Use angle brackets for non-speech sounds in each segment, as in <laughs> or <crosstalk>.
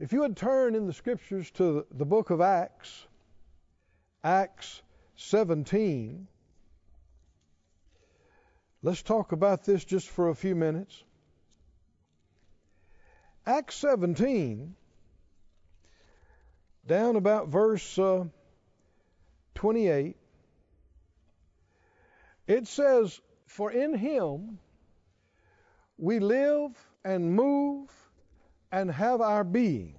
If you would turn in the scriptures to the book of Acts, Acts 17, let's talk about this just for a few minutes. Acts 17, down about verse uh, 28, it says, For in him we live and move and have our being.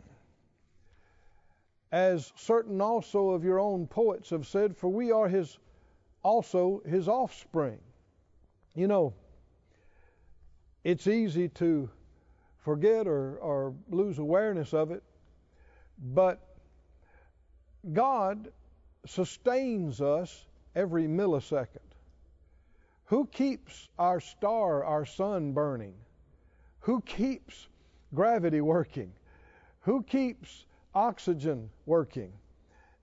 As certain also of your own poets have said, for we are his also his offspring. You know, it's easy to forget or, or lose awareness of it, but God sustains us every millisecond. Who keeps our star, our sun burning? Who keeps gravity working? Who keeps oxygen working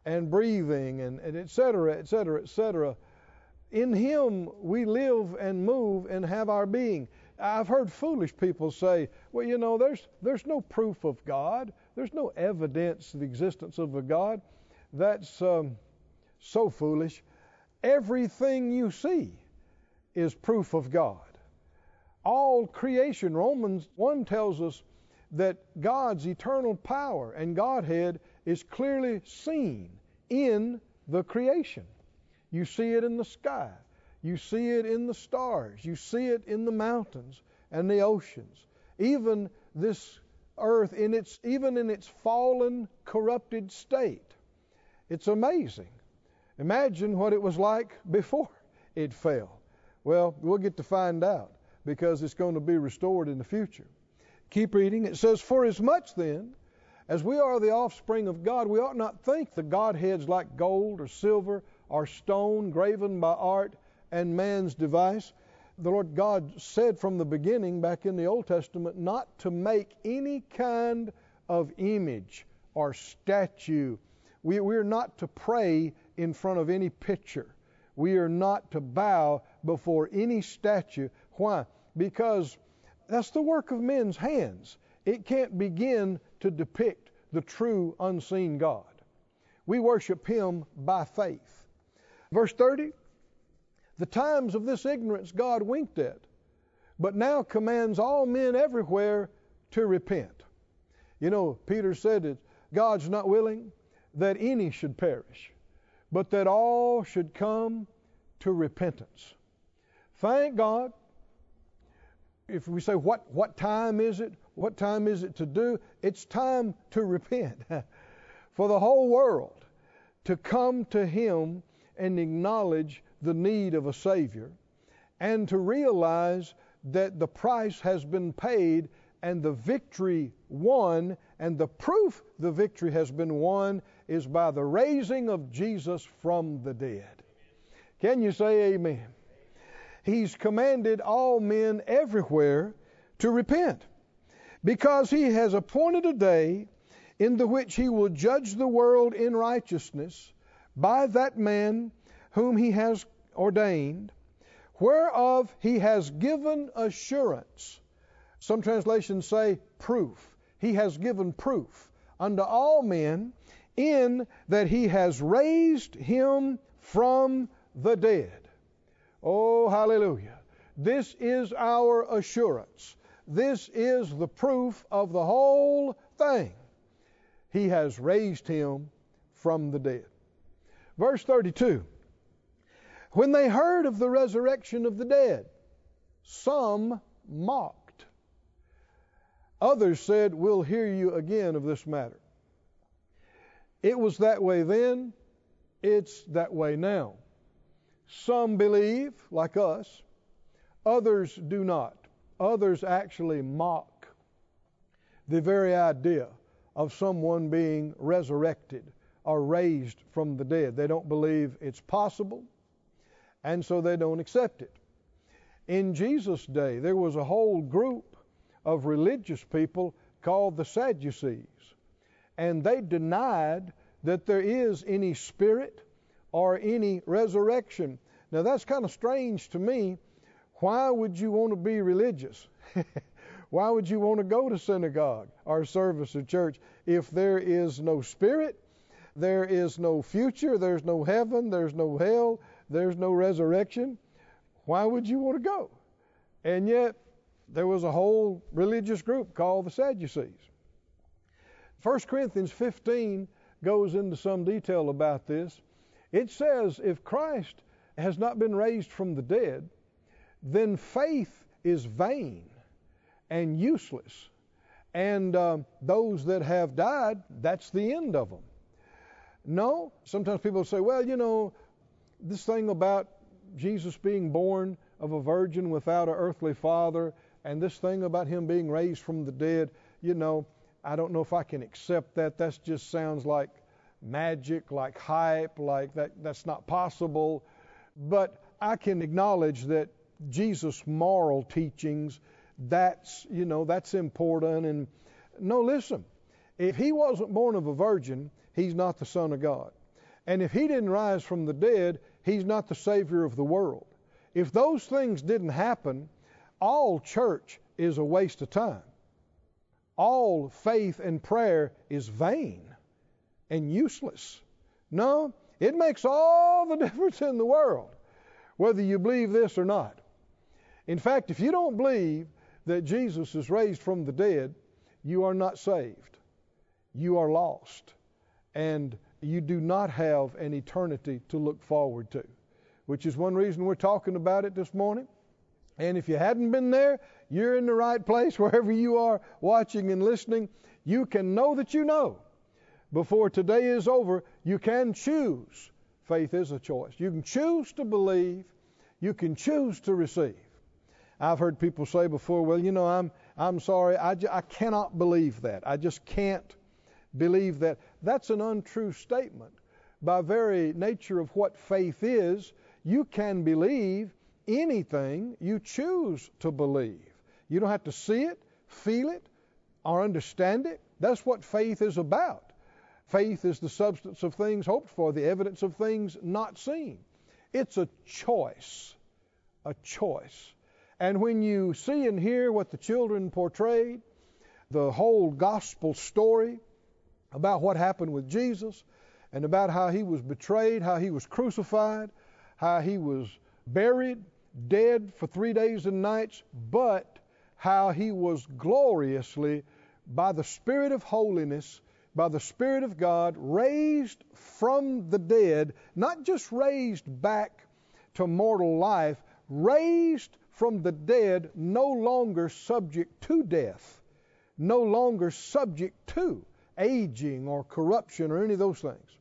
and breathing and, and et cetera, et cetera, et cetera? In Him we live and move and have our being. I've heard foolish people say, well, you know, there's, there's no proof of God. There's no evidence of the existence of a God. That's um, so foolish. Everything you see is proof of God. All creation, Romans 1 tells us that God's eternal power and Godhead is clearly seen in the creation. You see it in the sky, you see it in the stars, you see it in the mountains and the oceans. Even this earth in its even in its fallen corrupted state. It's amazing. Imagine what it was like <laughs> before it fell. Well, we'll get to find out because it's going to be restored in the future. Keep reading. It says, For as much then as we are the offspring of God, we ought not think the Godheads like gold or silver or stone graven by art and man's device. The Lord God said from the beginning, back in the Old Testament, not to make any kind of image or statue. We, we're not to pray in front of any picture. We are not to bow before any statue. Why? Because that's the work of men's hands. It can't begin to depict the true unseen God. We worship Him by faith. Verse 30 The times of this ignorance God winked at, but now commands all men everywhere to repent. You know, Peter said that God's not willing that any should perish, but that all should come to repentance. Thank God. If we say, what, what time is it? What time is it to do? It's time to repent. <laughs> For the whole world to come to Him and acknowledge the need of a Savior and to realize that the price has been paid and the victory won, and the proof the victory has been won is by the raising of Jesus from the dead. Can you say amen? He's commanded all men everywhere to repent because he has appointed a day in the which he will judge the world in righteousness by that man whom he has ordained, whereof he has given assurance. Some translations say proof. He has given proof unto all men in that he has raised him from the dead. Oh, hallelujah. This is our assurance. This is the proof of the whole thing. He has raised him from the dead. Verse 32 When they heard of the resurrection of the dead, some mocked. Others said, We'll hear you again of this matter. It was that way then, it's that way now. Some believe, like us, others do not. Others actually mock the very idea of someone being resurrected or raised from the dead. They don't believe it's possible, and so they don't accept it. In Jesus' day, there was a whole group of religious people called the Sadducees, and they denied that there is any spirit or any resurrection. Now, that's kind of strange to me. Why would you want to be religious? <laughs> Why would you want to go to synagogue or service or church if there is no spirit, there is no future, there's no heaven, there's no hell, there's no resurrection? Why would you want to go? And yet, there was a whole religious group called the Sadducees. 1 Corinthians 15 goes into some detail about this. It says if Christ has not been raised from the dead, then faith is vain and useless. And uh, those that have died, that's the end of them. No, sometimes people say, well, you know, this thing about Jesus being born of a virgin without an earthly father, and this thing about him being raised from the dead, you know, I don't know if I can accept that. That just sounds like magic, like hype, like that that's not possible. But I can acknowledge that Jesus' moral teachings that's, you know, that's important. And no, listen, if he wasn't born of a virgin, he's not the Son of God. And if he didn't rise from the dead, he's not the Savior of the world. If those things didn't happen, all church is a waste of time. All faith and prayer is vain and useless. No, it makes all the <laughs> difference in the world whether you believe this or not. In fact, if you don't believe that Jesus is raised from the dead, you are not saved. You are lost. And you do not have an eternity to look forward to, which is one reason we're talking about it this morning. And if you hadn't been there, you're in the right place <laughs> wherever you are watching and listening. You can know that you know. Before today is over, you can choose. Faith is a choice. You can choose to believe, you can choose to receive. I've heard people say before, well, you know, I'm, I'm sorry, I, I cannot believe that. I just can't believe that. That's an untrue statement. By very nature of what faith is, you can believe anything you choose to believe. You don't have to see it, feel it, or understand it. That's what faith is about. Faith is the substance of things hoped for, the evidence of things not seen. It's a choice. A choice. And when you see and hear what the children portrayed, the whole gospel story about what happened with Jesus and about how he was betrayed, how he was crucified, how he was buried, dead for three days and nights, but how he was gloriously, by the Spirit of holiness, by the Spirit of God, raised from the dead, not just raised back to mortal life, raised from the dead, no longer subject to death, no longer subject to aging or corruption or any of those things.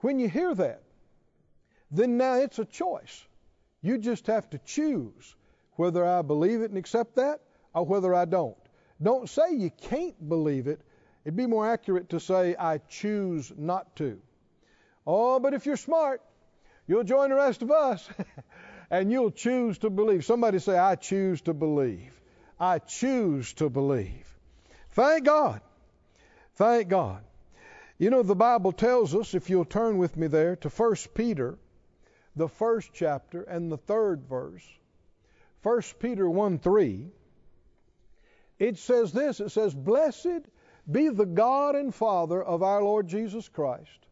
When you hear that, then now it's a choice. You just have to choose whether I believe it and accept that or whether I don't. Don't say you can't believe it. It'd be more accurate to say, I choose not to. Oh, but if you're smart, you'll join the rest of us <laughs> and you'll choose to believe. Somebody say, I choose to believe. I choose to believe. Thank God. Thank God. You know, the Bible tells us, if you'll turn with me there to 1 Peter, the first chapter and the third verse, 1 Peter 1 3, it says this it says, Blessed be the God and Father of our Lord Jesus Christ,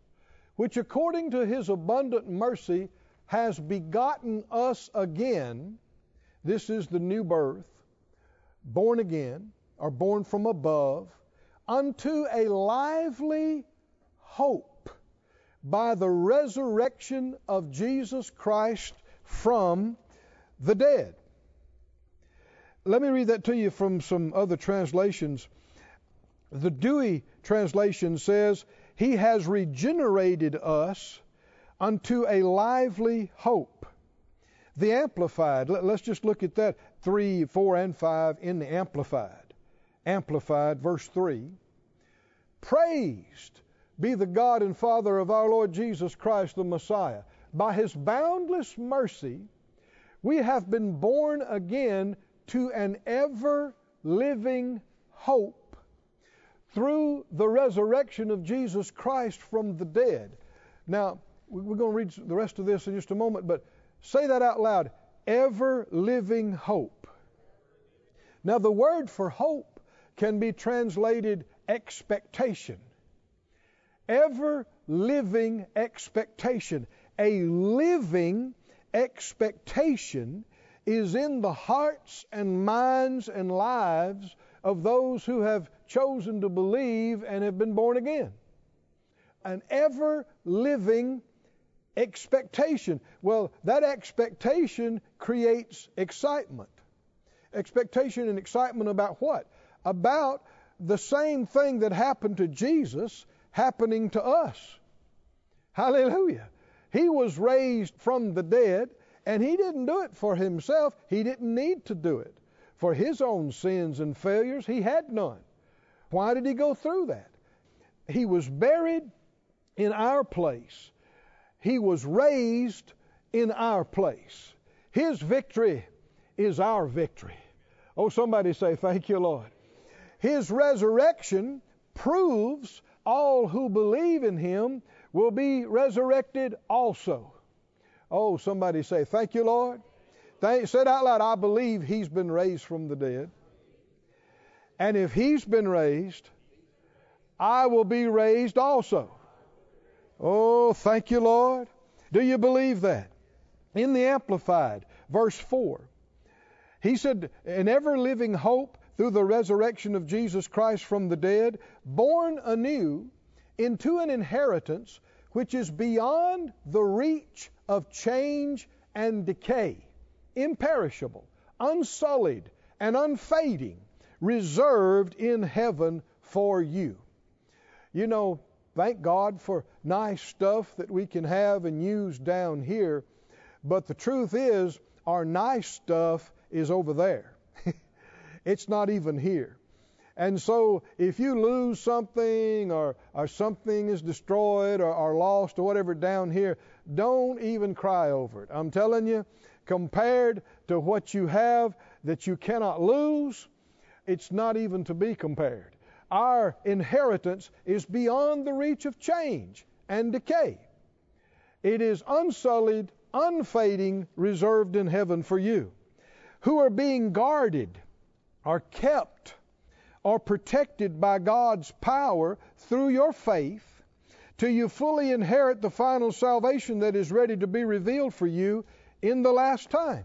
which according to his abundant mercy has begotten us again. This is the new birth, born again, or born from above, unto a lively hope by the resurrection of Jesus Christ from the dead. Let me read that to you from some other translations. The Douay translation says, He has regenerated us unto a lively hope. The Amplified, let, us just look at that 3, 4, and 5 in the Amplified. Amplified, verse 3. Praised be the God and Father of our Lord Jesus Christ, the Messiah. By his boundless mercy, we have been born again to an ever living hope through the resurrection of Jesus Christ from the dead. Now, we're going to read the rest of this in just a moment, but say that out loud. Ever living hope. Now, the word for hope can be translated expectation. Ever living expectation. A living expectation is in the hearts and minds and lives of those who have chosen to believe and have been born again. An ever living expectation. Well, that expectation creates excitement. Expectation and excitement about what? About the same thing that happened to Jesus happening to us. Hallelujah. He was raised from the dead, and he didn't do it for himself. He didn't need to do it. For his own sins and failures, he had none. Why did he go through that? He was buried in our place. He was raised in our place. His victory is our victory. Oh, somebody say, Thank you, Lord. His resurrection proves all who believe in him will be resurrected also. Oh, somebody say, Thank you, Lord. Said out loud, I believe he's been raised from the dead. And if he's been raised, I will be raised also. Oh, thank you, Lord. Do you believe that? In the Amplified, verse 4, he said, An ever living hope through the resurrection of Jesus Christ from the dead, born anew into an inheritance which is beyond the reach of change and decay, imperishable, unsullied, and unfading, reserved in heaven for you. You know, thank God for nice stuff that we can have and use down here, but the truth is, our nice stuff is over there. <laughs> It's not even here. And so if you lose something or, or something is destroyed or, or lost or whatever down here, don't even cry over it. I'm telling you, compared to what you have that you cannot lose, it's not even to be compared. Our inheritance is beyond the reach of change and decay. It is unsullied, unfading, reserved in heaven for you, who are being guarded are kept are protected by God's power through your faith till you fully inherit the final salvation that is ready to be revealed for you in the last time.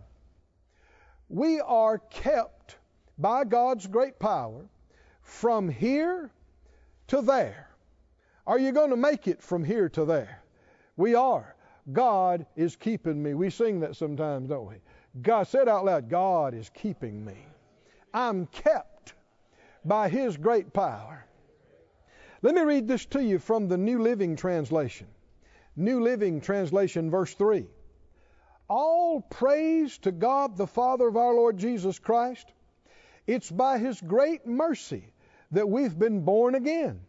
We are kept by God's great power from here to there. Are you going to make it from here to there? We are. God is keeping me. We sing that sometimes, don't we? God said out loud, God is keeping me. I'm kept by His great power. Let me read this to you from the New Living Translation. New Living Translation, verse 3. All praise to God the Father of our Lord Jesus Christ. It's by His great mercy that we've been born again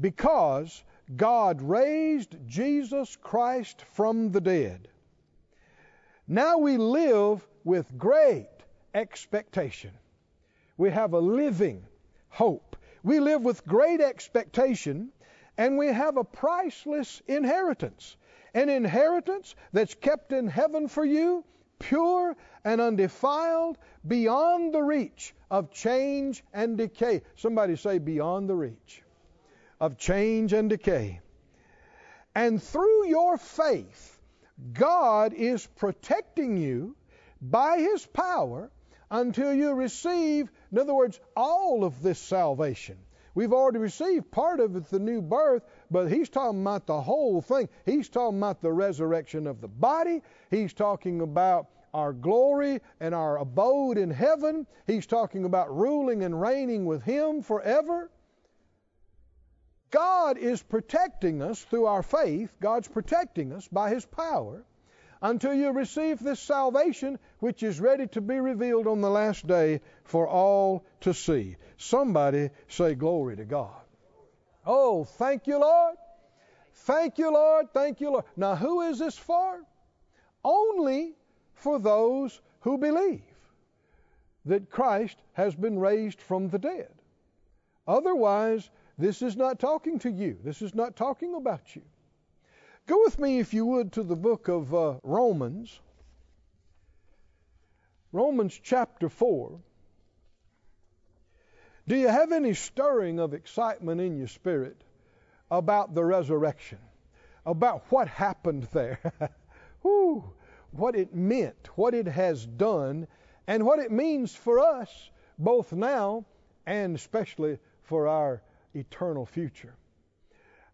because God raised Jesus Christ from the dead. Now we live with great expectation we have a living hope. We live with great expectation, and we have a priceless inheritance. An inheritance that's kept in heaven for you, pure and undefiled, beyond the reach of change and decay. Somebody say, beyond the reach of change and decay. And through your faith, God is protecting you by His power until you receive, in other words, all of this salvation. We've already received part of it, the new birth, but he's talking about the whole thing. He's talking about the resurrection of the body. He's talking about our glory and our abode in heaven. He's talking about ruling and reigning with Him forever. God is protecting us through our faith. God's protecting us by His power until you receive this salvation which is ready to be revealed on the last day for all to see. Somebody say, Glory to God. Oh, thank you, Lord. Thank you, Lord. Thank you, Lord. Now, who is this for? Only for those who believe that Christ has been raised from the dead. Otherwise, this is not talking to you. This is not talking about you. Go with me, if you would, to the book of uh, Romans. Romans chapter 4. Do you have any stirring of excitement in your spirit about the resurrection? About what happened there? <laughs> Whew, what it meant, what it has done, and what it means for us both now and especially for our eternal future.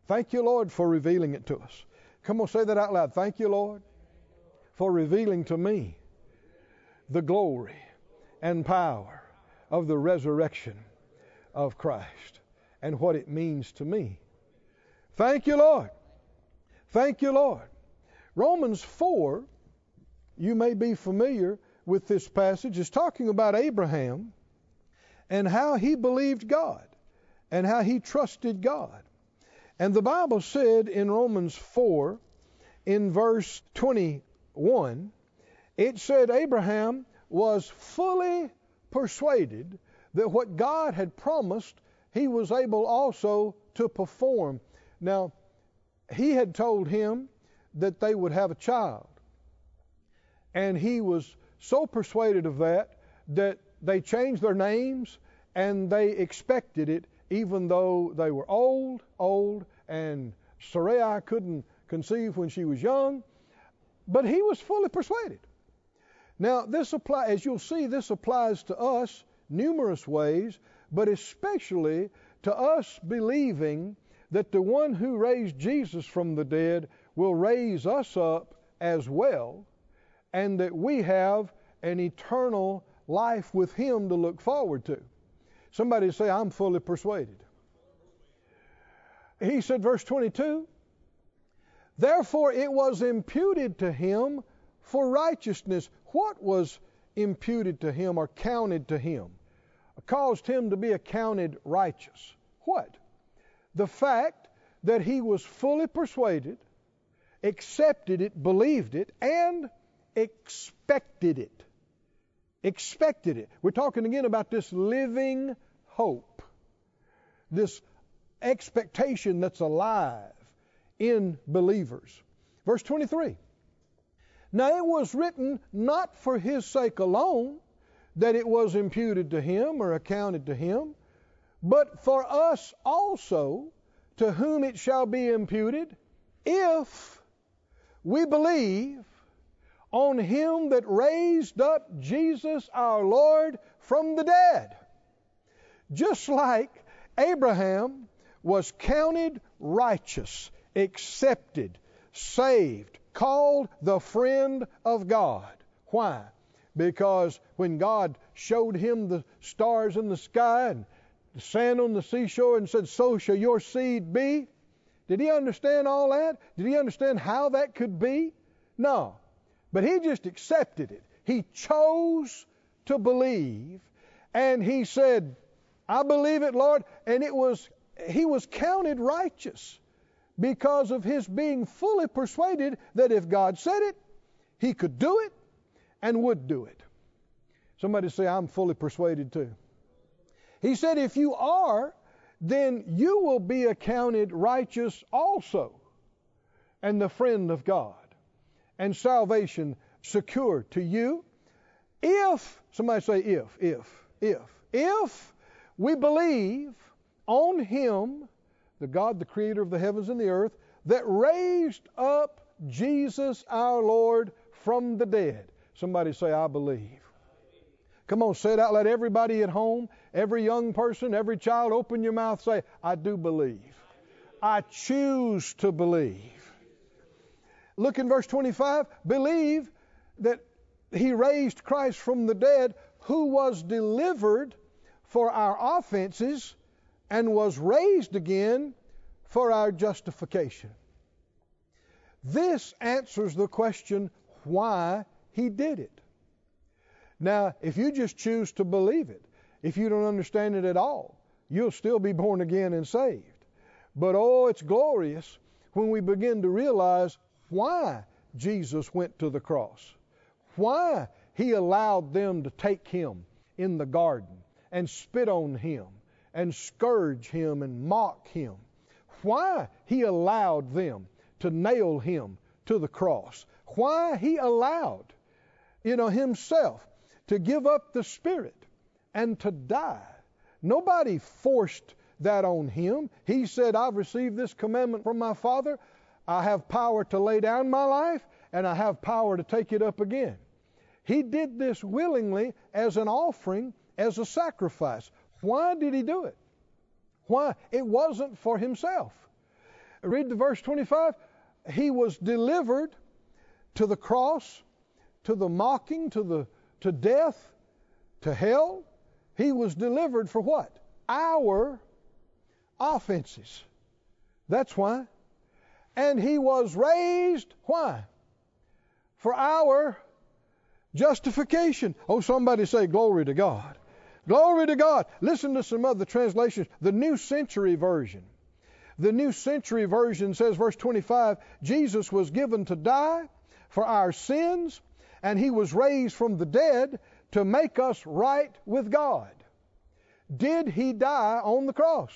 Thank you, Lord, for revealing it to us. Come on, say that out loud. Thank you, Lord, for revealing to me the glory and power of the resurrection of Christ and what it means to me. Thank you, Lord. Thank you, Lord. Romans 4, you may be familiar with this passage, is talking about Abraham and how he believed God and how he trusted God. And the Bible said in Romans 4, in verse 21, it said Abraham was fully persuaded that what God had promised, he was able also to perform. Now, he had told him that they would have a child. And he was so persuaded of that that they changed their names and they expected it even though they were old, old, and Sarai couldn't conceive when she was young. But he was fully persuaded. Now, this apply, as you'll see, this applies to us numerous ways, but especially to us believing that the one who raised Jesus from the dead will raise us up as well, and that we have an eternal life with Him to look forward to. Somebody say, I'm fully persuaded. He said, verse 22 Therefore it was imputed to him for righteousness. What was imputed to him or counted to him? Caused him to be accounted righteous. What? The fact that he was fully persuaded, accepted it, believed it, and expected it. Expected it. We're talking again about this living hope, this expectation that's alive in believers. Verse 23 Now it was written not for his sake alone that it was imputed to him or accounted to him, but for us also, to whom it shall be imputed, if we believe on him that raised up Jesus our Lord from the dead. Just like Abraham was counted righteous, accepted, saved, called the friend of God. Why? Because when God showed him the stars in the sky and the sand on the seashore and said, So shall your seed be, did he understand all that? Did he understand how that could be? No. But he just accepted it. He chose to believe, and he said, I believe it, Lord. And it was he was counted righteous because of his being fully persuaded that if God said it, he could do it and would do it. Somebody say, I'm fully persuaded too. He said, if you are, then you will be accounted righteous also, and the friend of God, and salvation secure to you. If, somebody say, if, if, if, if we believe on Him, the God, the creator of the heavens and the earth, that raised up Jesus our Lord from the dead. Somebody say, I believe. Come on, say it out loud. Everybody at home, every young person, every child, open your mouth, say, I do believe. I choose to believe. Look in verse 25. Believe that he raised Christ from the dead, who was delivered for our offenses and was raised again for our justification. This answers the question why he did it. Now, if you just choose to believe it, if you don't understand it at all, you'll still be born again and saved. But oh, it's glorious when we begin to realize why Jesus went to the cross, why he allowed them to take him in the garden and spit on him and scourge him and mock him. Why he allowed them to nail him to the cross. Why he allowed, you know, himself to give up the spirit and to die Nobody forced that on him. He said, I've received this commandment from my Father. I have power to lay down my life, and I have power to take it up again. He did this willingly as an offering, as a sacrifice. Why did he do it? Why? It wasn't for himself. Read the verse 25. He was delivered to the cross, to the mocking, to the to death, to hell. He was delivered for what? Our offenses. That's why. And he was raised, why? For our justification. Oh, somebody say, Glory to God. Glory to God. Listen to some other translations. The New Century Version. The New Century Version says, verse 25, Jesus was given to die for our sins, and he was raised from the dead to make us right with God. Did he die on the cross?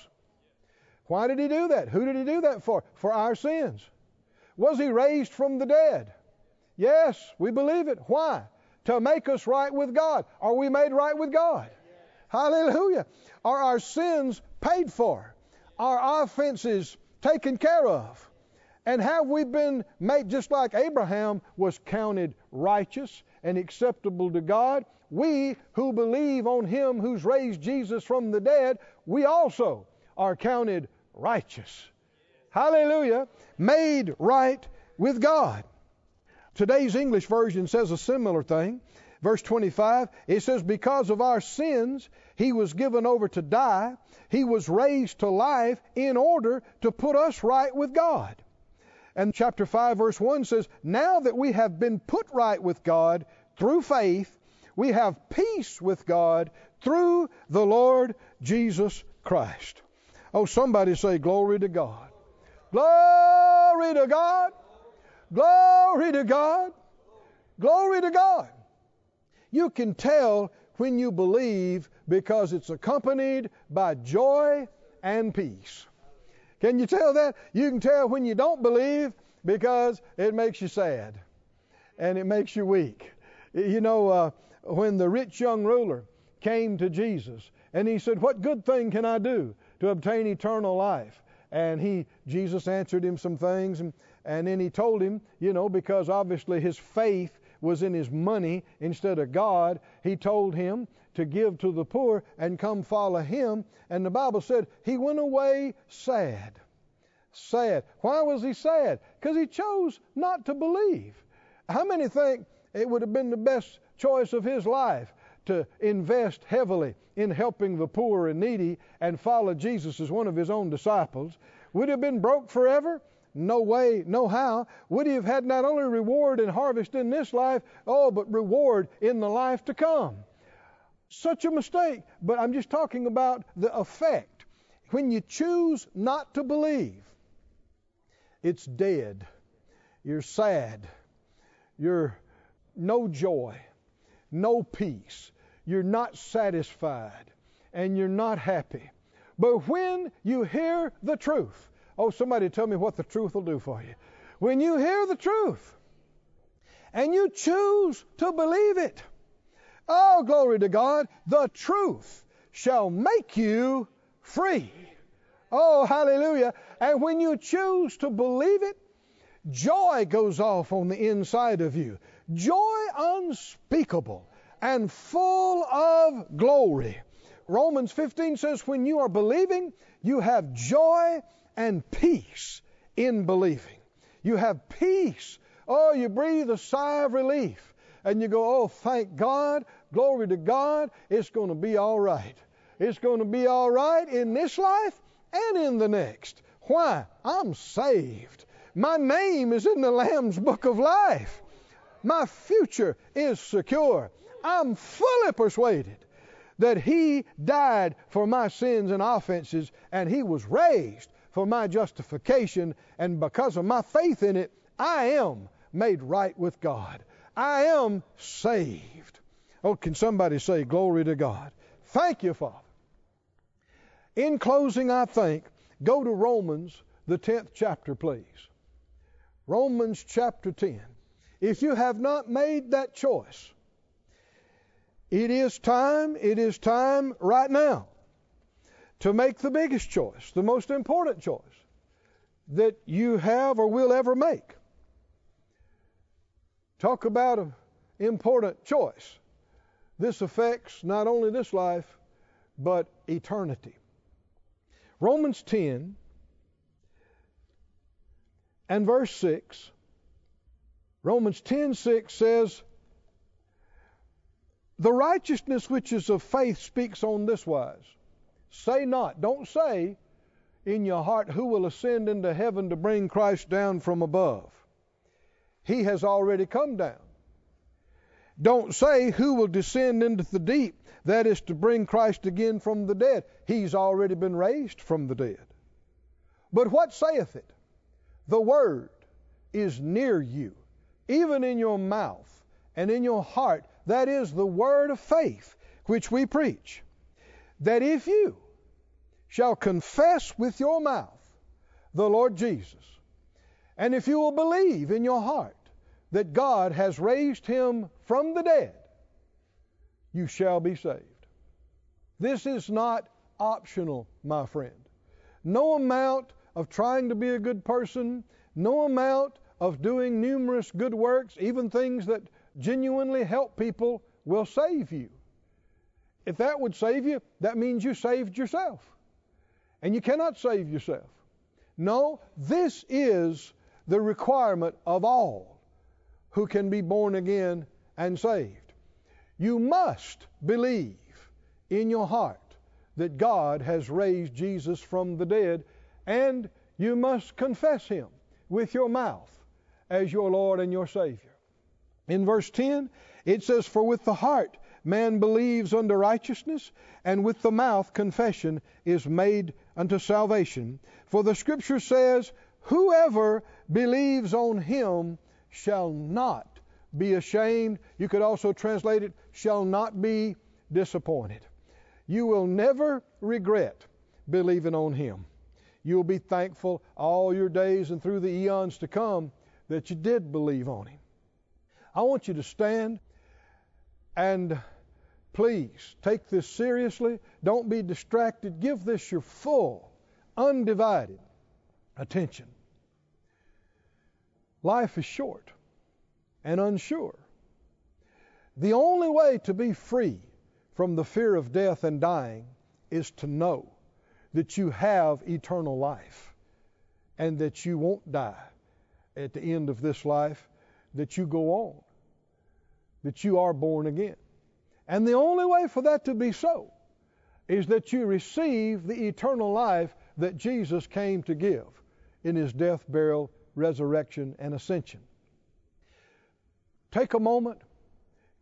Why did he do that? Who did he do that for? For our sins. Was he raised from the dead? Yes, we believe it. Why? To make us right with God. Are we made right with God? Hallelujah. Are our sins paid for? Our offenses taken care of? And have we been made just like Abraham was counted righteous and acceptable to God? We who believe on him who's raised Jesus from the dead, we also are counted righteous. Hallelujah. Made right with God. Today's English version says a similar thing. Verse 25, it says, Because of our sins, he was given over to die. He was raised to life in order to put us right with God. And chapter 5, verse 1 says, Now that we have been put right with God through faith, we have peace with God through the Lord Jesus Christ. Oh, somebody say, Glory to God. Glory to God. Glory to God. Glory to God. You can tell when you believe because it's accompanied by joy and peace. Can you tell that? You can tell when you don't believe because it makes you sad and it makes you weak. You know, uh, when the rich young ruler came to Jesus and he said, What good thing can I do to obtain eternal life? And he, Jesus answered him some things, and, and then he told him, you know, because obviously his faith was in his money instead of God, he told him to give to the poor and come follow him. And the Bible said he went away sad. Sad. Why was he sad? Because he chose not to believe. How many think it would have been the best choice of his life to invest heavily in helping the poor and needy and follow Jesus as one of his own disciples. Would he have been broke forever? No way, no how. Would he have had not only reward and harvest in this life, oh, but reward in the life to come? Such a mistake. But I'm just talking about the effect. When you choose not to believe, it's dead. You're sad. You're no joy no peace. You're not satisfied and you're not happy. But when you hear the truth, oh, somebody tell me what the truth will do for you. When you hear the truth and you choose to believe it, oh, glory to God, the truth shall make you free. Oh, hallelujah. And when you choose to believe it, joy goes off on the inside of you joy unspeakable and full of glory. Romans 15 says, When you are believing, you have joy and peace in believing. You have peace. Oh, you breathe a sigh of relief and you go, Oh, thank God, glory to God, it's going to be all right. It's going to be all right in this life and in the next. Why? I'm saved. My name is in the Lamb's book of life. My future is secure. I'm fully persuaded that He died for my sins and offenses, and He was raised for my justification, and because of my faith in it, I am made right with God. I am saved. Oh, can somebody say, Glory to God? Thank you, Father. In closing, I think, go to Romans, the 10th chapter, please. Romans chapter 10. If you have not made that choice, it is time, it is time right now to make the biggest choice, the most important choice that you have or will ever make. Talk about an important choice. This affects not only this life, but eternity. Romans 10 and verse 6. Romans 10:6 says, "The righteousness which is of faith speaks on this wise: Say not, don't say in your heart, who will ascend into heaven to bring Christ down from above? He has already come down. Don't say, Who will descend into the deep? That is to bring Christ again from the dead. He's already been raised from the dead. But what saith it? The word is near you, even in your mouth and in your heart. That is the word of faith which we preach. That if you shall confess with your mouth the Lord Jesus, and if you will believe in your heart that God has raised him from the dead, you shall be saved. This is not optional, my friend. No amount of trying to be a good person, no amount of doing numerous good works, even things that genuinely help people, will save you. If that would save you, that means you saved yourself. And you cannot save yourself. No, this is the requirement of all who can be born again and saved. You must believe in your heart that God has raised Jesus from the dead, and you must confess Him with your mouth as your Lord and your Savior. In verse 10, it says, For with the heart man believes unto righteousness, and with the mouth confession is made unto salvation. For the Scripture says, Whoever believes on Him shall not be ashamed. You could also translate it, shall not be disappointed. You will never regret believing on Him. You'll be thankful all your days and through the eons to come that you did believe on Him. I want you to stand and please take this seriously. Don't be distracted. Give this your full, undivided attention. Life is short and unsure. The only way to be free from the fear of death and dying is to know that you have eternal life and that you won't die at the end of this life, that you go on, that you are born again. And the only way for that to be so is that you receive the eternal life that Jesus came to give in his death, burial, resurrection, and ascension. Take a moment,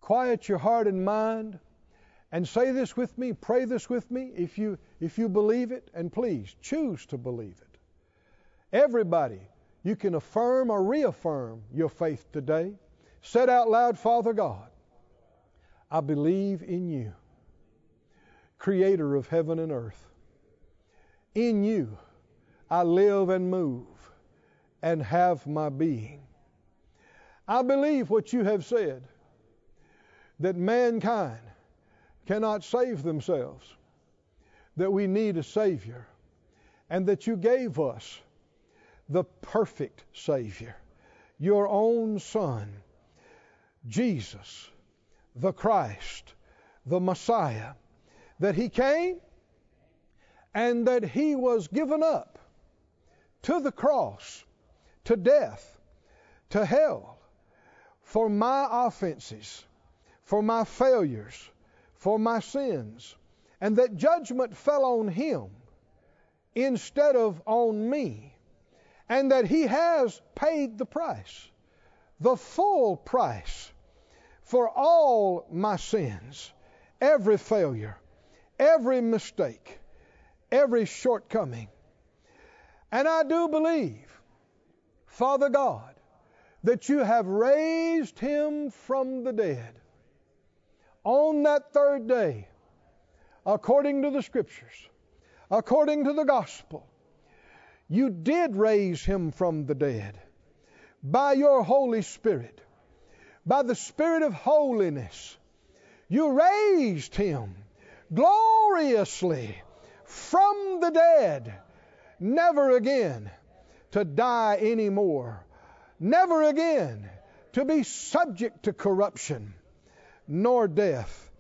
quiet your heart and mind, and say this with me, pray this with me if you if you believe it, and please choose to believe it. Everybody, you can affirm or reaffirm your faith today. Said out loud, Father God, I believe in you, creator of heaven and earth. In you I live and move and have my being. I believe what you have said that mankind cannot save themselves, that we need a Savior, and that you gave us the perfect Savior, your own Son, Jesus, the Christ, the Messiah, that He came and that He was given up to the cross to death, to hell, for my offenses, for my failures, for my sins, and that judgment fell on him instead of on me, and that he has paid the price, the full price for all my sins, every failure, every mistake, every shortcoming. And I do believe Father God, that you have raised him from the dead on that third day, according to the Scriptures, according to the gospel. You did raise him from the dead by your Holy Spirit, by the Spirit of holiness. You raised him gloriously from the dead, never again to die anymore, never again to be subject to corruption nor death.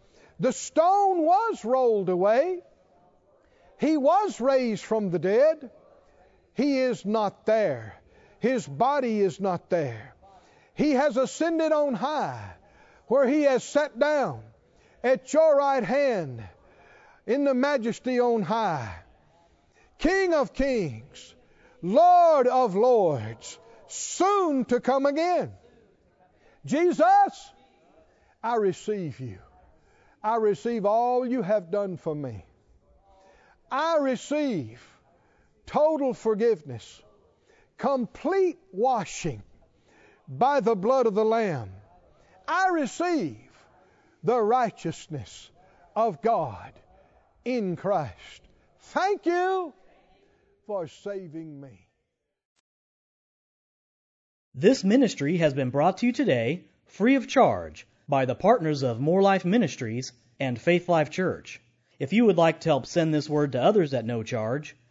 The stone was rolled away. He was raised from the dead. He is not there. His body is not there. He has ascended on high, where he has sat down at your right hand in the majesty on high. King of kings, Lord of lords, soon to come again. Jesus, I receive you. I receive all you have done for me. I receive total forgiveness, complete washing by the blood of the Lamb. I receive the righteousness of God in Christ. Thank you for saving me. This ministry has been brought to you today free of charge by the partners of Moore Life Ministries and Faith Life Church. If you would like to help send this word to others at no charge,